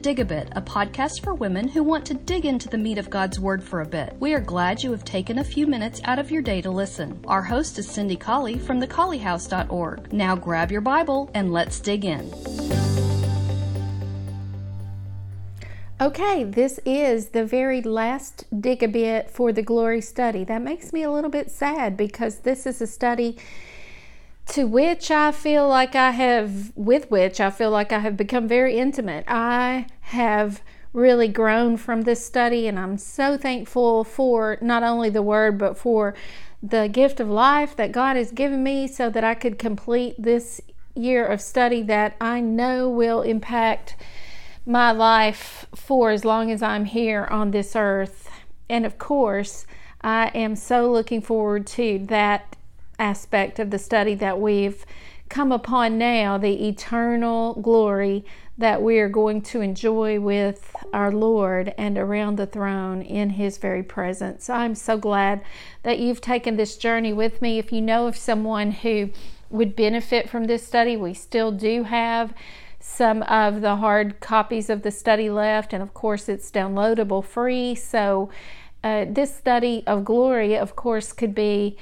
Dig a Bit, a podcast for women who want to dig into the meat of God's Word for a bit. We are glad you have taken a few minutes out of your day to listen. Our host is Cindy Colley from thecolleyhouse.org. Now grab your Bible and let's dig in. Okay, this is the very last dig a bit for the glory study. That makes me a little bit sad because this is a study to which I feel like I have, with which I feel like I have become very intimate. I have really grown from this study, and I'm so thankful for not only the word, but for the gift of life that God has given me so that I could complete this year of study that I know will impact my life for as long as I'm here on this earth. And of course, I am so looking forward to that aspect of the study that we've come upon now the eternal glory that we are going to enjoy with our Lord and around the throne in His very presence. I'm so glad that you've taken this journey with me. If you know of someone who would benefit from this study, we still do have some of the hard copies of the study left, and of course, it's downloadable free. So, uh, this study of glory, of course, could be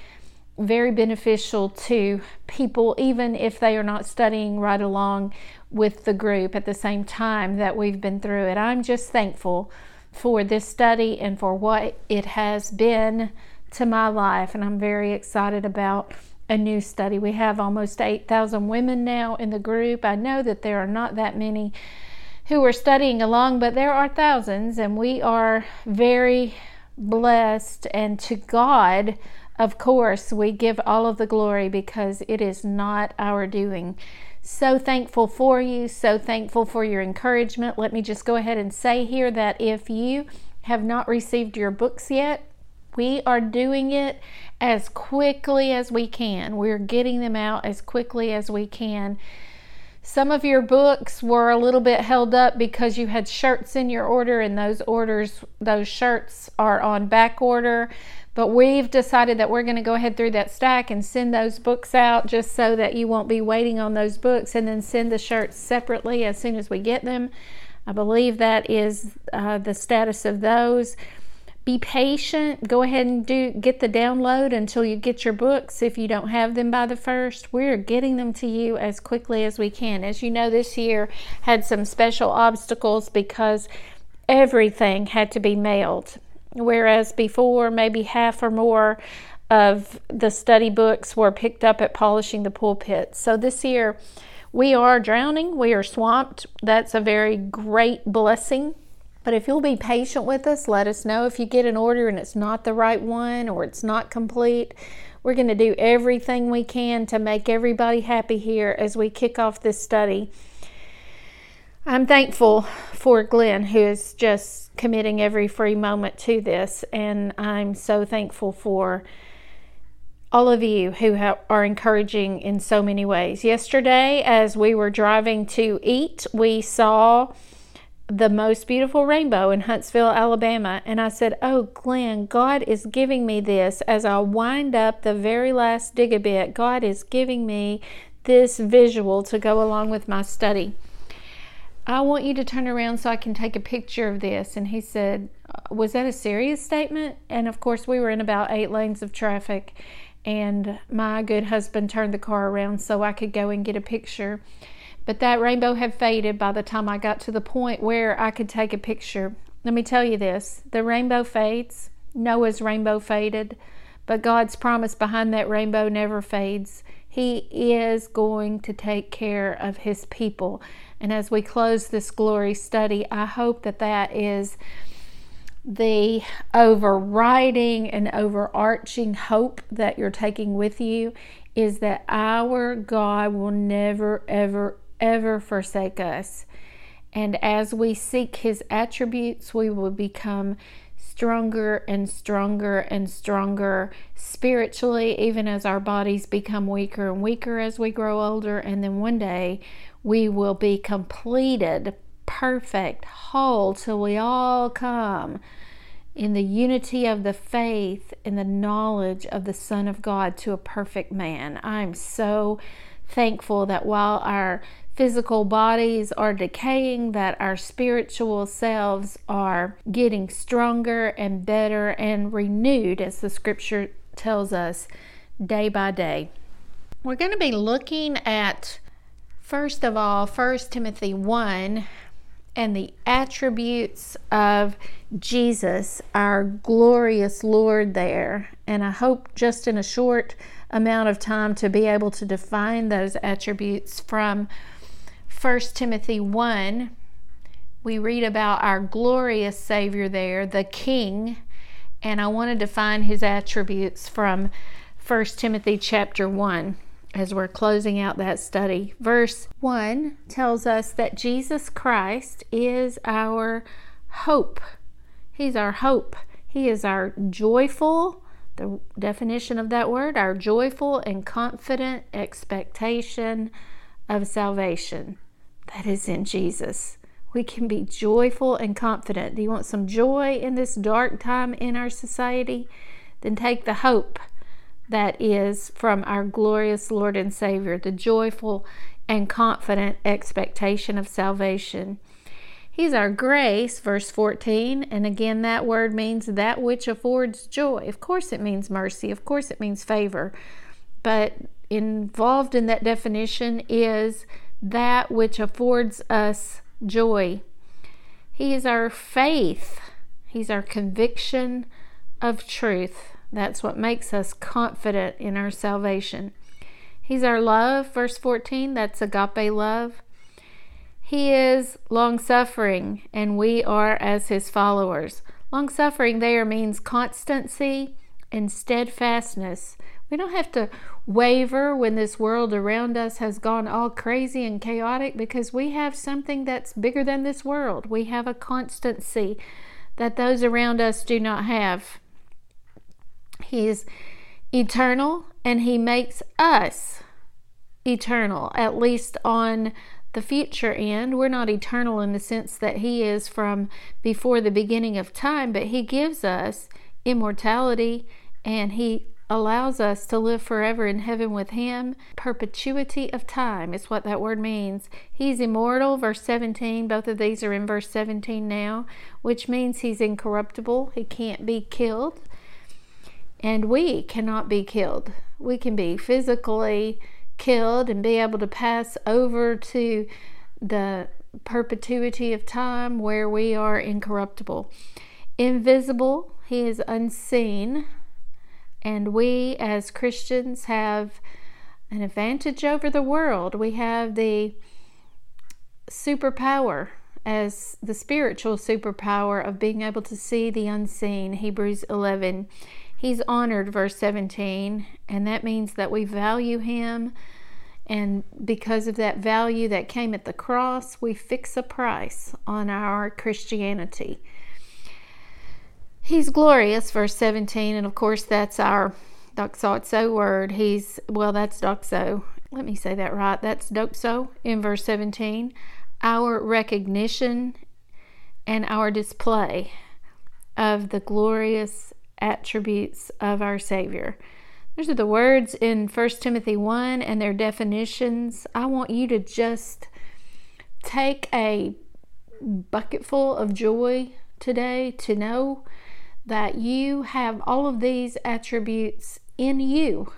very beneficial to people, even if they are not studying right along with the group at the same time that we've been through it. I'm just thankful for this study and for what it has been to my life, and I'm very excited about a new study. We have almost 8,000 women now in the group. I know that there are not that many who are studying along, but there are thousands, and we are very blessed. And to God, of course, we give all of the glory because it is not our doing. So thankful for you, so thankful for your encouragement. Let me just go ahead and say here that if you have not received your books yet, we are doing it as quickly as we can. We're getting them out as quickly as we can. Some of your books were a little bit held up because you had shirts in your order, and those orders, those shirts are on back order. But we've decided that we're going to go ahead through that stack and send those books out just so that you won't be waiting on those books and then send the shirts separately as soon as we get them. I believe that is uh, the status of those. Be patient. Go ahead and do get the download until you get your books. If you don't have them by the first, we're getting them to you as quickly as we can. As you know, this year had some special obstacles because everything had to be mailed whereas before maybe half or more of the study books were picked up at polishing the pulpit. So this year we are drowning, we are swamped. That's a very great blessing. But if you'll be patient with us, let us know if you get an order and it's not the right one or it's not complete. We're going to do everything we can to make everybody happy here as we kick off this study. I'm thankful for Glenn, who is just committing every free moment to this, and I'm so thankful for all of you who have, are encouraging in so many ways. Yesterday, as we were driving to eat, we saw the most beautiful rainbow in Huntsville, Alabama. And I said, Oh, Glenn, God is giving me this as I wind up the very last dig a bit. God is giving me this visual to go along with my study. I want you to turn around so I can take a picture of this. And he said, uh, Was that a serious statement? And of course, we were in about eight lanes of traffic. And my good husband turned the car around so I could go and get a picture. But that rainbow had faded by the time I got to the point where I could take a picture. Let me tell you this the rainbow fades, Noah's rainbow faded, but God's promise behind that rainbow never fades. He is going to take care of His people. And as we close this glory study, I hope that that is the overriding and overarching hope that you're taking with you is that our God will never, ever, ever forsake us. And as we seek His attributes, we will become stronger and stronger and stronger spiritually, even as our bodies become weaker and weaker as we grow older. And then one day we will be completed, perfect, whole, till we all come in the unity of the faith and the knowledge of the Son of God to a perfect man. I'm so thankful that while our physical bodies are decaying, that our spiritual selves are getting stronger and better and renewed, as the scripture tells us, day by day. We're going to be looking at, first of all, 1 Timothy 1 and the attributes of Jesus, our glorious Lord, there. And I hope just in a short amount of time to be able to define those attributes from 1 Timothy 1. We read about our glorious Savior there, the King, and I want to define his attributes from 1 Timothy chapter 1 as we're closing out that study. Verse 1 tells us that Jesus Christ is our hope. He's our hope. He is our joyful, the definition of that word, our joyful and confident expectation of salvation. That is in Jesus. We can be joyful and confident. Do you want some joy in this dark time in our society? Then take the hope that is from our glorious Lord and Savior, the joyful and confident expectation of salvation. He's our grace, verse 14, and again, that word means that which affords joy. Of course, it means mercy, of course, it means favor, but involved in that definition is that which affords us joy. He is our faith, He's our conviction of truth. That's what makes us confident in our salvation. He's our love, verse 14, that's agape love. He is long suffering, and we are as his followers. Long suffering there means constancy and steadfastness. We don't have to waver when this world around us has gone all crazy and chaotic because we have something that's bigger than this world. We have a constancy that those around us do not have. He is eternal and He makes us eternal, at least on the future end. We're not eternal in the sense that He is from before the beginning of time, but He gives us immortality and He allows us to live forever in heaven with Him. Perpetuity of time is what that word means. He's immortal, verse 17. Both of these are in verse 17 now, which means He's incorruptible. He can't be killed. And we cannot be killed. We can be physically killed and be able to pass over to the perpetuity of time where we are incorruptible. Invisible, He is unseen. And we as Christians have an advantage over the world. We have the superpower as the spiritual superpower of being able to see the unseen. Hebrews 11 He's honored, verse 17, and that means that we value him. And because of that value that came at the cross, we fix a price on our Christianity. He's glorious, verse 17, and of course, that's our doxazo word. He's, well, that's doxa. Let me say that right. That's doxa in verse 17. Our recognition and our display of the glorious attributes of our Savior. Those are the words in 1 Timothy 1 and their definitions. I want you to just take a bucketful of joy today to know that you have all of these attributes in you.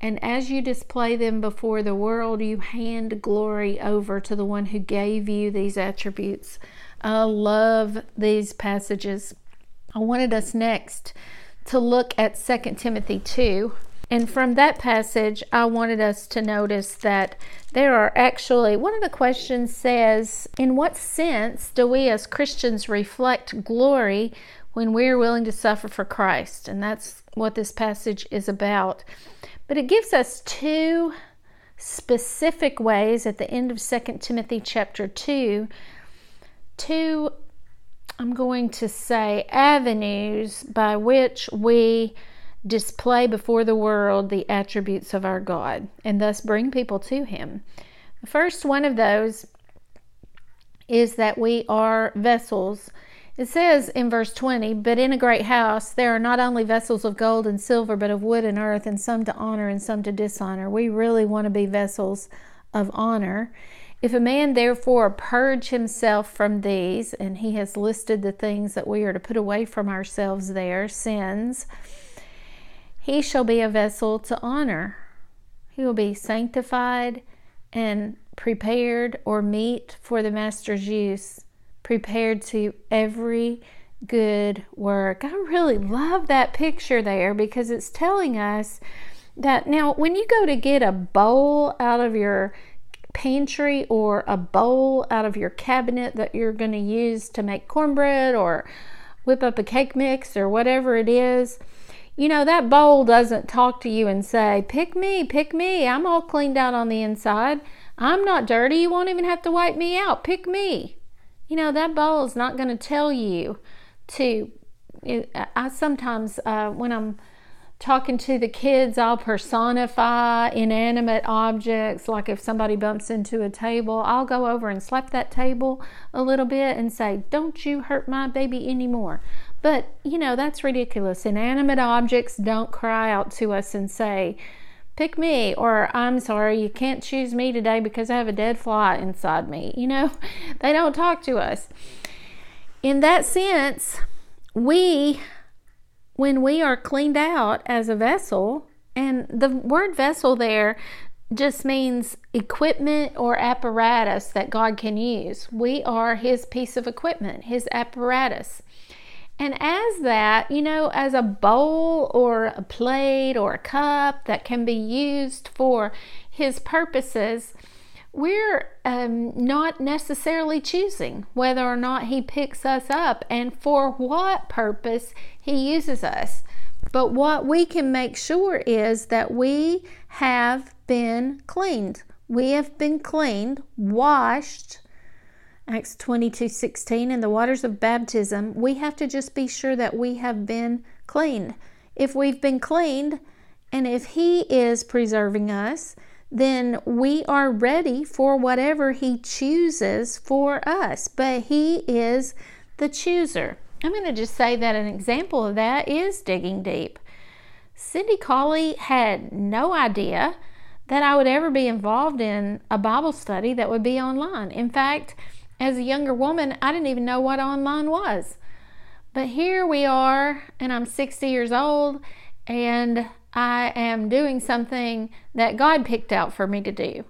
And as you display them before the world, you hand glory over to the one who gave you these attributes. I love these passages. I wanted us next to look at 2 Timothy 2. And from that passage, I wanted us to notice that there are actually, one of the questions says, In what sense do we as Christians reflect glory when we're willing to suffer for Christ? And that's what this passage is about. But it gives us two specific ways at the end of 2 Timothy chapter 2, two I'm going to say avenues by which we display before the world the attributes of our God and thus bring people to Him. The first one of those is that we are vessels It says in verse 20, But in a great house there are not only vessels of gold and silver, but of wood and earth, and some to honor and some to dishonor. We really want to be vessels of honor. If a man therefore purge himself from these, and he has listed the things that we are to put away from ourselves there, sins, he shall be a vessel to honor. He will be sanctified and prepared or meet for the master's use, prepared to every good work. I really love that picture there because it's telling us that now when you go to get a bowl out of your pantry or a bowl out of your cabinet that you're going to use to make cornbread or whip up a cake mix or whatever it is, you know, that bowl doesn't talk to you and say, Pick me, pick me. I'm all cleaned out on the inside. I'm not dirty. You won't even have to wipe me out. Pick me. You know, that bowl is not going to tell you to. I sometimes, uh, when I'm talking to the kids, I'll personify inanimate objects. Like if somebody bumps into a table, I'll go over and slap that table a little bit and say, Don't you hurt my baby anymore. But, you know, that's ridiculous. Inanimate objects don't cry out to us and say, Pick me, or I'm sorry, you can't choose me today because I have a dead fly inside me. You know, they don't talk to us. In that sense, we, when we are cleaned out as a vessel, and the word vessel there just means equipment or apparatus that God can use. We are His piece of equipment, His apparatus. And as that, you know, as a bowl or a plate or a cup that can be used for His purposes, we're um, not necessarily choosing whether or not He picks us up and for what purpose He uses us. But what we can make sure is that we have been cleaned. We have been cleaned, washed, Acts 22 16, in the waters of baptism, we have to just be sure that we have been cleaned. If we've been cleaned, and if He is preserving us, then we are ready for whatever He chooses for us. But He is the chooser. I'm going to just say that an example of that is digging deep. Cindy Colley had no idea that I would ever be involved in a Bible study that would be online. In fact, as a younger woman, I didn't even know what online was. But here we are, and I'm 60 years old, and I am doing something that God picked out for me to do.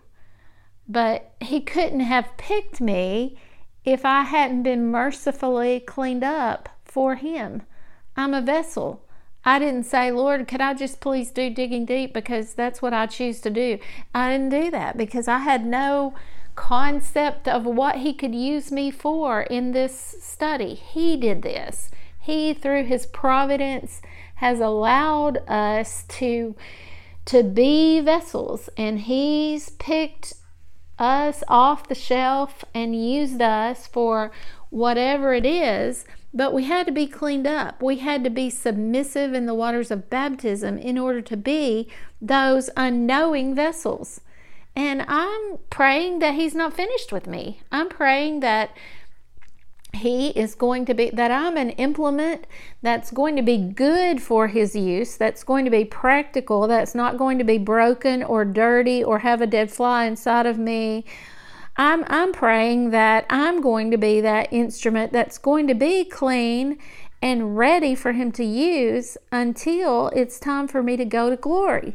But He couldn't have picked me if I hadn't been mercifully cleaned up for Him. I'm a vessel. I didn't say, Lord, could I just please do digging deep because that's what I choose to do. I didn't do that because I had no concept of what he could use me for in this study. He did this. He, through his providence, has allowed us to, to be vessels, and he's picked us off the shelf and used us for whatever it is. But we had to be cleaned up. We had to be submissive in the waters of baptism in order to be those unknowing vessels. And I'm praying that He's not finished with me. I'm praying that He is going to be, that I'm an implement that's going to be good for His use, that's going to be practical, that's not going to be broken or dirty or have a dead fly inside of me. I'm, I'm praying that I'm going to be that instrument that's going to be clean and ready for Him to use until it's time for me to go to glory.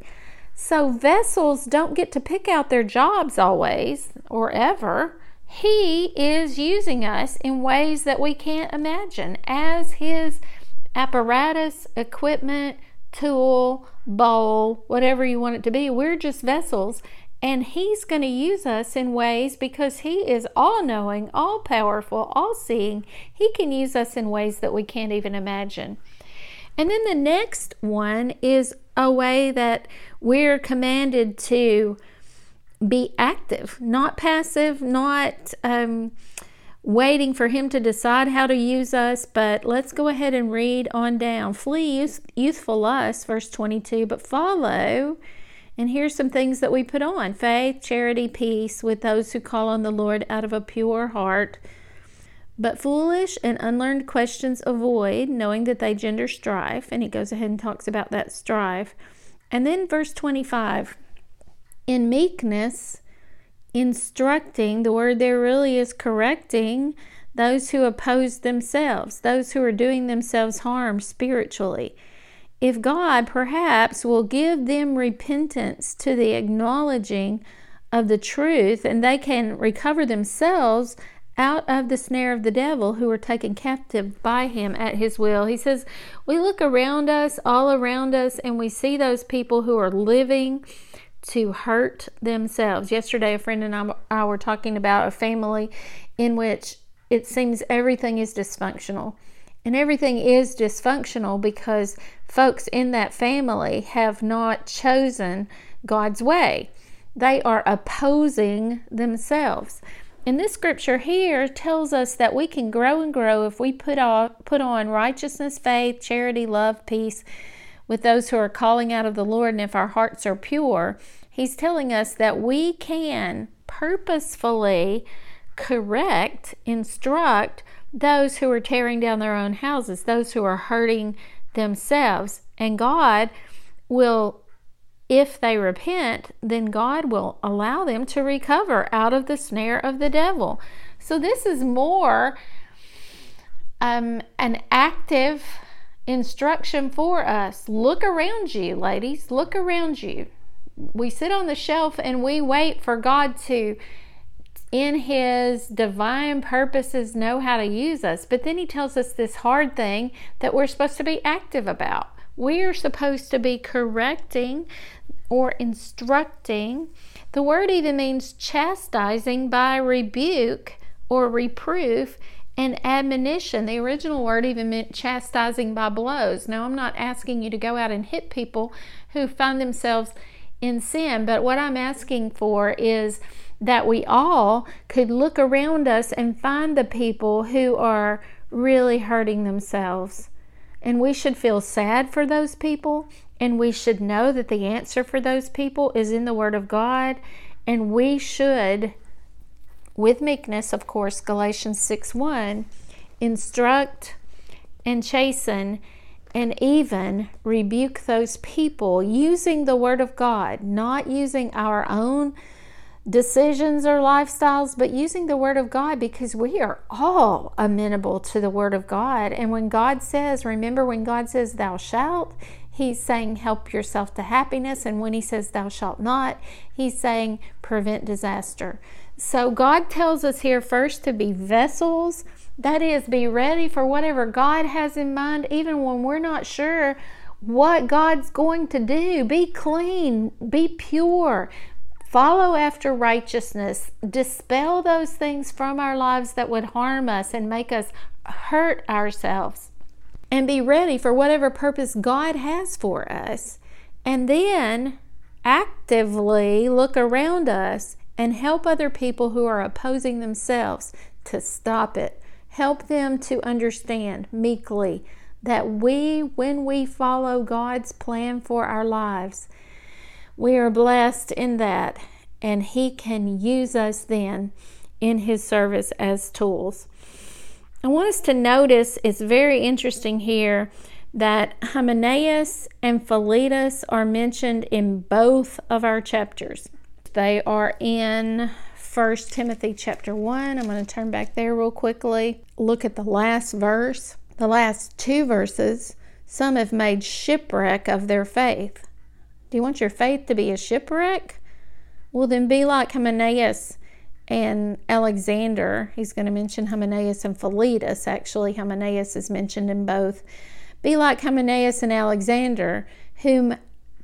So vessels don't get to pick out their jobs always or ever. He is using us in ways that we can't imagine as His apparatus, equipment, tool, bowl, whatever you want it to be. We're just vessels. And He's going to use us in ways because He is all knowing, all powerful, all seeing. He can use us in ways that we can't even imagine. And then the next one is a way that we're commanded to be active, not passive, not um, waiting for Him to decide how to use us. But let's go ahead and read on down. Flee youth, youthful lust, verse 22, but follow. And here's some things that we put on faith, charity, peace with those who call on the Lord out of a pure heart. But foolish and unlearned questions avoid, knowing that they gender strife. And he goes ahead and talks about that strife. And then verse 25 in meekness, instructing, the word there really is correcting those who oppose themselves, those who are doing themselves harm spiritually. If God perhaps will give them repentance to the acknowledging of the truth and they can recover themselves out of the snare of the devil who are taken captive by him at his will. He says, We look around us, all around us, and we see those people who are living to hurt themselves. Yesterday, a friend and I were talking about a family in which it seems everything is dysfunctional. And everything is dysfunctional because folks in that family have not chosen God's way. They are opposing themselves. And this scripture here tells us that we can grow and grow if we put on, put on righteousness, faith, charity, love, peace with those who are calling out of the Lord, and if our hearts are pure. He's telling us that we can purposefully correct, instruct those who are tearing down their own houses, those who are hurting themselves. And God will, if they repent, then God will allow them to recover out of the snare of the devil. So this is more um, an active instruction for us. Look around you, ladies. Look around you. We sit on the shelf and we wait for God to in his divine purposes know how to use us. But then he tells us this hard thing that we're supposed to be active about. We are supposed to be correcting or instructing. The word even means chastising by rebuke or reproof and admonition. The original word even meant chastising by blows. Now, I'm not asking you to go out and hit people who find themselves in sin, but what I'm asking for is that we all could look around us and find the people who are really hurting themselves. And we should feel sad for those people, and we should know that the answer for those people is in the Word of God. And we should, with meekness, of course, Galatians 6 1, instruct and chasten and even rebuke those people using the Word of God, not using our own decisions or lifestyles, but using the Word of God because we are all amenable to the Word of God. And when God says, remember when God says, Thou shalt, He's saying, Help yourself to happiness. And when He says, Thou shalt not, He's saying, Prevent disaster. So God tells us here first to be vessels. That is, be ready for whatever God has in mind, even when we're not sure what God's going to do. Be clean, be pure, follow after righteousness, dispel those things from our lives that would harm us and make us hurt ourselves, and be ready for whatever purpose God has for us. And then actively look around us and help other people who are opposing themselves to stop it. Help them to understand meekly that we, when we follow God's plan for our lives, we are blessed in that, and He can use us then in His service as tools. I want us to notice it's very interesting here that Hymenaeus and Philetus are mentioned in both of our chapters. They are in 1 Timothy chapter 1. I'm going to turn back there real quickly. Look at the last verse. The last two verses, some have made shipwreck of their faith. Do you want your faith to be a shipwreck? Well, then be like Hymenaeus and Alexander. He's going to mention Hymenaeus and Philetus. Actually, Hymenaeus is mentioned in both. Be like Hymenaeus and Alexander, whom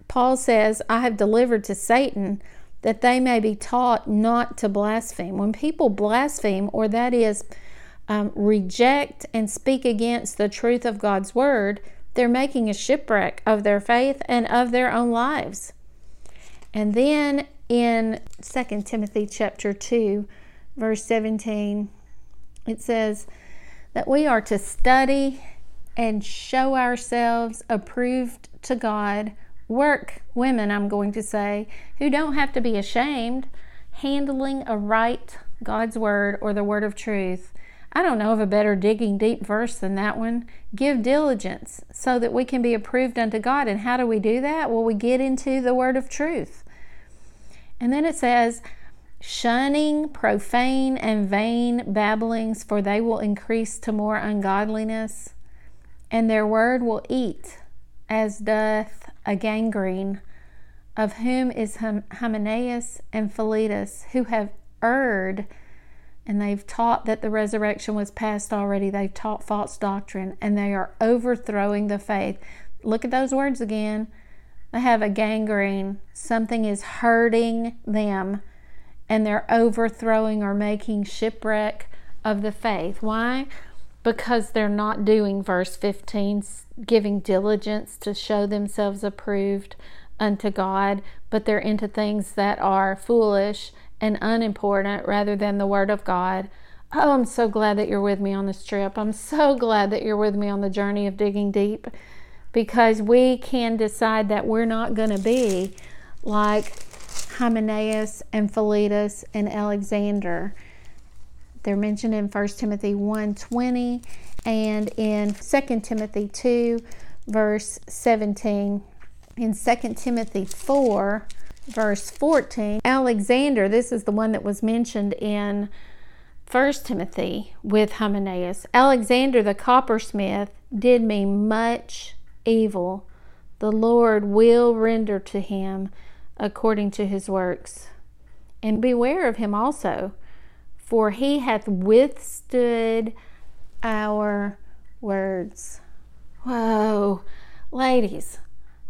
Paul says, I have delivered to Satan that they may be taught not to blaspheme. When people blaspheme, or that is, um, reject and speak against the truth of God's word, they're making a shipwreck of their faith and of their own lives. And then in 2 Timothy chapter 2, verse 17, it says that we are to study and show ourselves approved to God. Work women, I'm going to say, who don't have to be ashamed, handling a right God's word or the word of truth. I don't know of a better digging deep verse than that one. Give diligence so that we can be approved unto God. And how do we do that? Well, we get into the word of truth. And then it says, shunning profane and vain babblings, for they will increase to more ungodliness, and their word will eat, as doth a gangrene, of whom is Hymenaeus and Philetus, who have erred and they've taught that the resurrection was past already. They've taught false doctrine and they are overthrowing the faith. Look at those words again. They have a gangrene. Something is hurting them and they're overthrowing or making shipwreck of the faith. Why? Because they're not doing verse 15, giving diligence to show themselves approved unto God, but they're into things that are foolish and unimportant rather than the Word of God. Oh, I'm so glad that you're with me on this trip. I'm so glad that you're with me on the journey of digging deep because we can decide that we're not going to be like Hymenaeus and Philetus and Alexander. They're mentioned in 1 Timothy 1:20 and in 2 Timothy 2 verse 17. In 2 Timothy 4 verse 14. Alexander, this is the one that was mentioned in 1 Timothy with Hymenaeus. Alexander the coppersmith did me much evil. The Lord will render to him according to his works. And beware of him also, for he hath withstood our words. Whoa, ladies,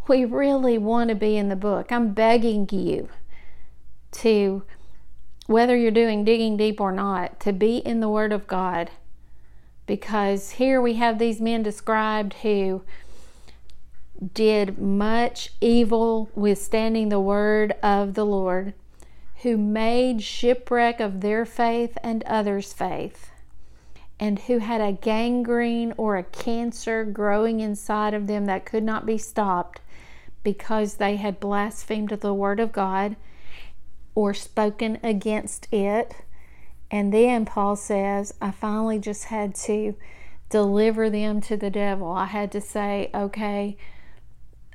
we really want to be in the book. I'm begging you to, whether you're doing digging deep or not, to be in the Word of God. Because here we have these men described who did much evil withstanding the word of the Lord, who made shipwreck of their faith and others' faith, and who had a gangrene or a cancer growing inside of them that could not be stopped because they had blasphemed the word of God or spoken against it. And then Paul says, I finally just had to deliver them to the devil. I had to say, okay,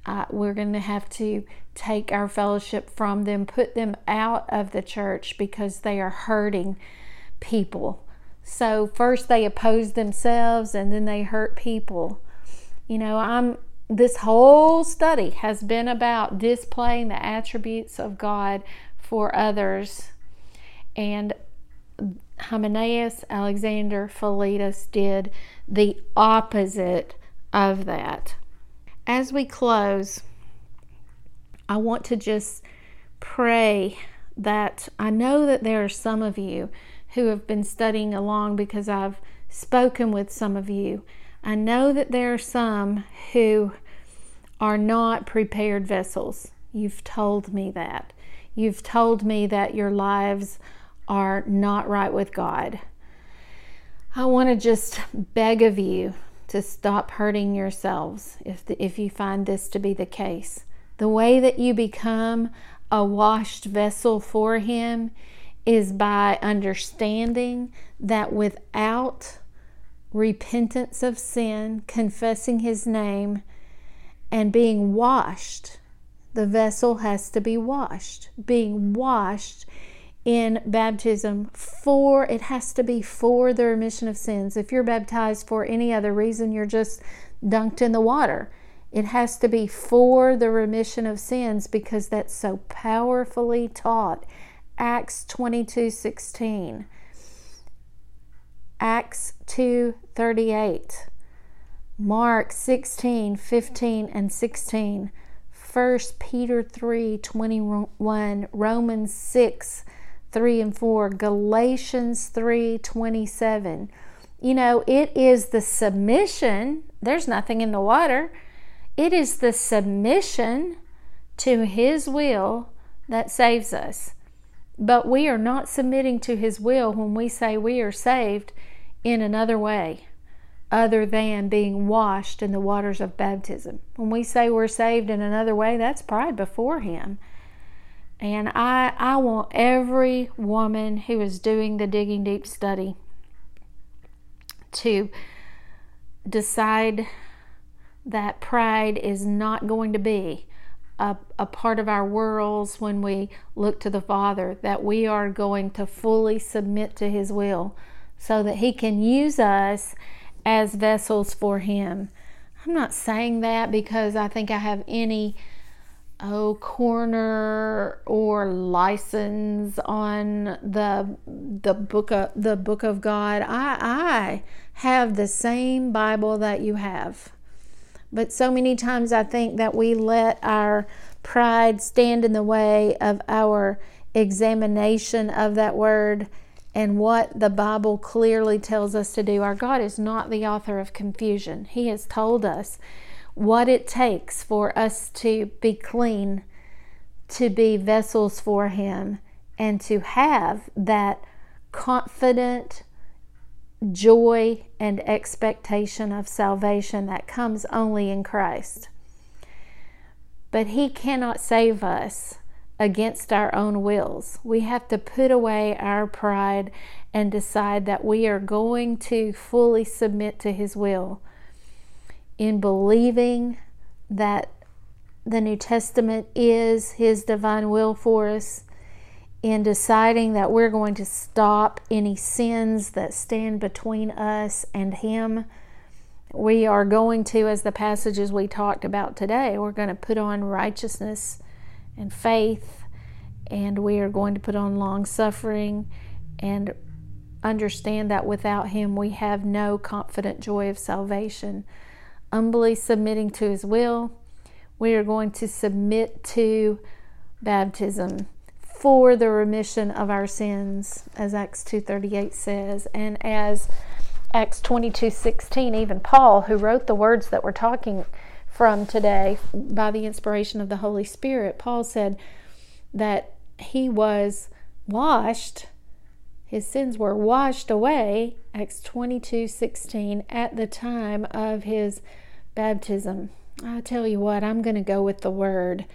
uh, we're going to have to take our fellowship from them, put them out of the church because they are hurting people. So, first they oppose themselves and then they hurt people. You know, I'm this whole study has been about displaying the attributes of God for others. And Hymenaeus, Alexander, Philetus did the opposite of that. As we close, I want to just pray that I know that there are some of you who have been studying along because I've spoken with some of you I know that there are some who are not prepared vessels. You've told me that. You've told me that your lives are not right with God. I want to just beg of you to stop hurting yourselves if, the, if you find this to be the case. The way that you become a washed vessel for Him is by understanding that without repentance of sin, confessing His name, and being washed. The vessel has to be washed. Being washed in baptism for, it has to be for the remission of sins. If you're baptized for any other reason, you're just dunked in the water. It has to be for the remission of sins because that's so powerfully taught. Acts 22 16. Acts 2:38, Mark 16, 15 and 16, 1 Peter 3, 21, Romans 6, 3 and 4, Galatians 3, 27. You know, it is the submission, there's nothing in the water. It is the submission to His will that saves us. But we are not submitting to His will when we say we are saved in another way other than being washed in the waters of baptism. When we say we're saved in another way, that's pride before Him. And I, I want every woman who is doing the Digging Deep study to decide that pride is not going to be a, a part of our worlds when we look to the Father, that we are going to fully submit to His will so that He can use us as vessels for Him. I'm not saying that because I think I have any oh corner or license on the the book of the book of God. I I have the same Bible that you have. But so many times I think that we let our pride stand in the way of our examination of that word and what the Bible clearly tells us to do. Our God is not the author of confusion. He has told us what it takes for us to be clean, to be vessels for Him, and to have that confident joy and expectation of salvation that comes only in Christ. But He cannot save us against our own wills. We have to put away our pride and decide that we are going to fully submit to His will in believing that the New Testament is His divine will for us in deciding that we're going to stop any sins that stand between us and Him. We are going to, as the passages we talked about today, we're going to put on righteousness and faith, and we are going to put on long suffering and understand that without Him we have no confident joy of salvation. Humbly submitting to His will, we are going to submit to baptism for the remission of our sins, as Acts 2.38 says, and as Acts 22.16, even Paul, who wrote the words that we're talking from today by the inspiration of the Holy Spirit, Paul said that he was washed, his sins were washed away, Acts 22.16, at the time of his baptism. I tell you what, I'm going to go with the word.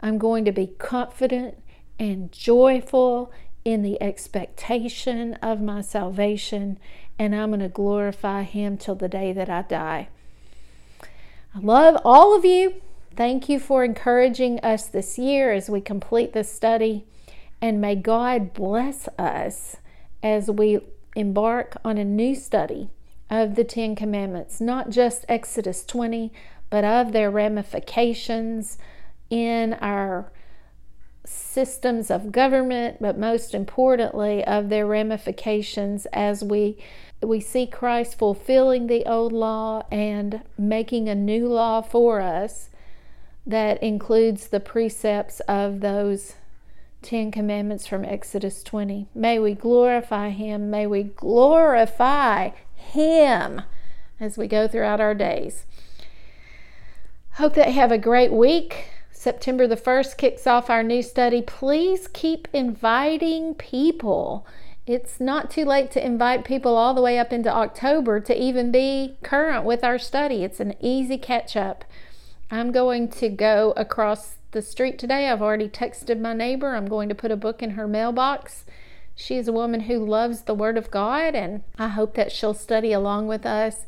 I'm going to be confident and joyful in the expectation of my salvation, and I'm going to glorify Him till the day that I die. I love all of you. Thank you for encouraging us this year as we complete this study, and may God bless us as we embark on a new study of the Ten Commandments, not just Exodus 20, but of their ramifications in our systems of government, but most importantly, of their ramifications as we we see Christ fulfilling the old law and making a new law for us that includes the precepts of those Ten Commandments from Exodus 20. May we glorify Him. May we glorify Him as we go throughout our days. Hope that you have a great week. September the 1st kicks off our new study. Please keep inviting people. It's not too late to invite people all the way up into October to even be current with our study. It's an easy catch up. I'm going to go across the street today. I've already texted my neighbor. I'm going to put a book in her mailbox. She is a woman who loves the Word of God, and I hope that she'll study along with us.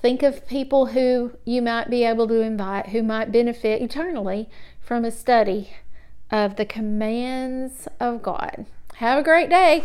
Think of people who you might be able to invite who might benefit eternally from a study of the commands of God. Have a great day.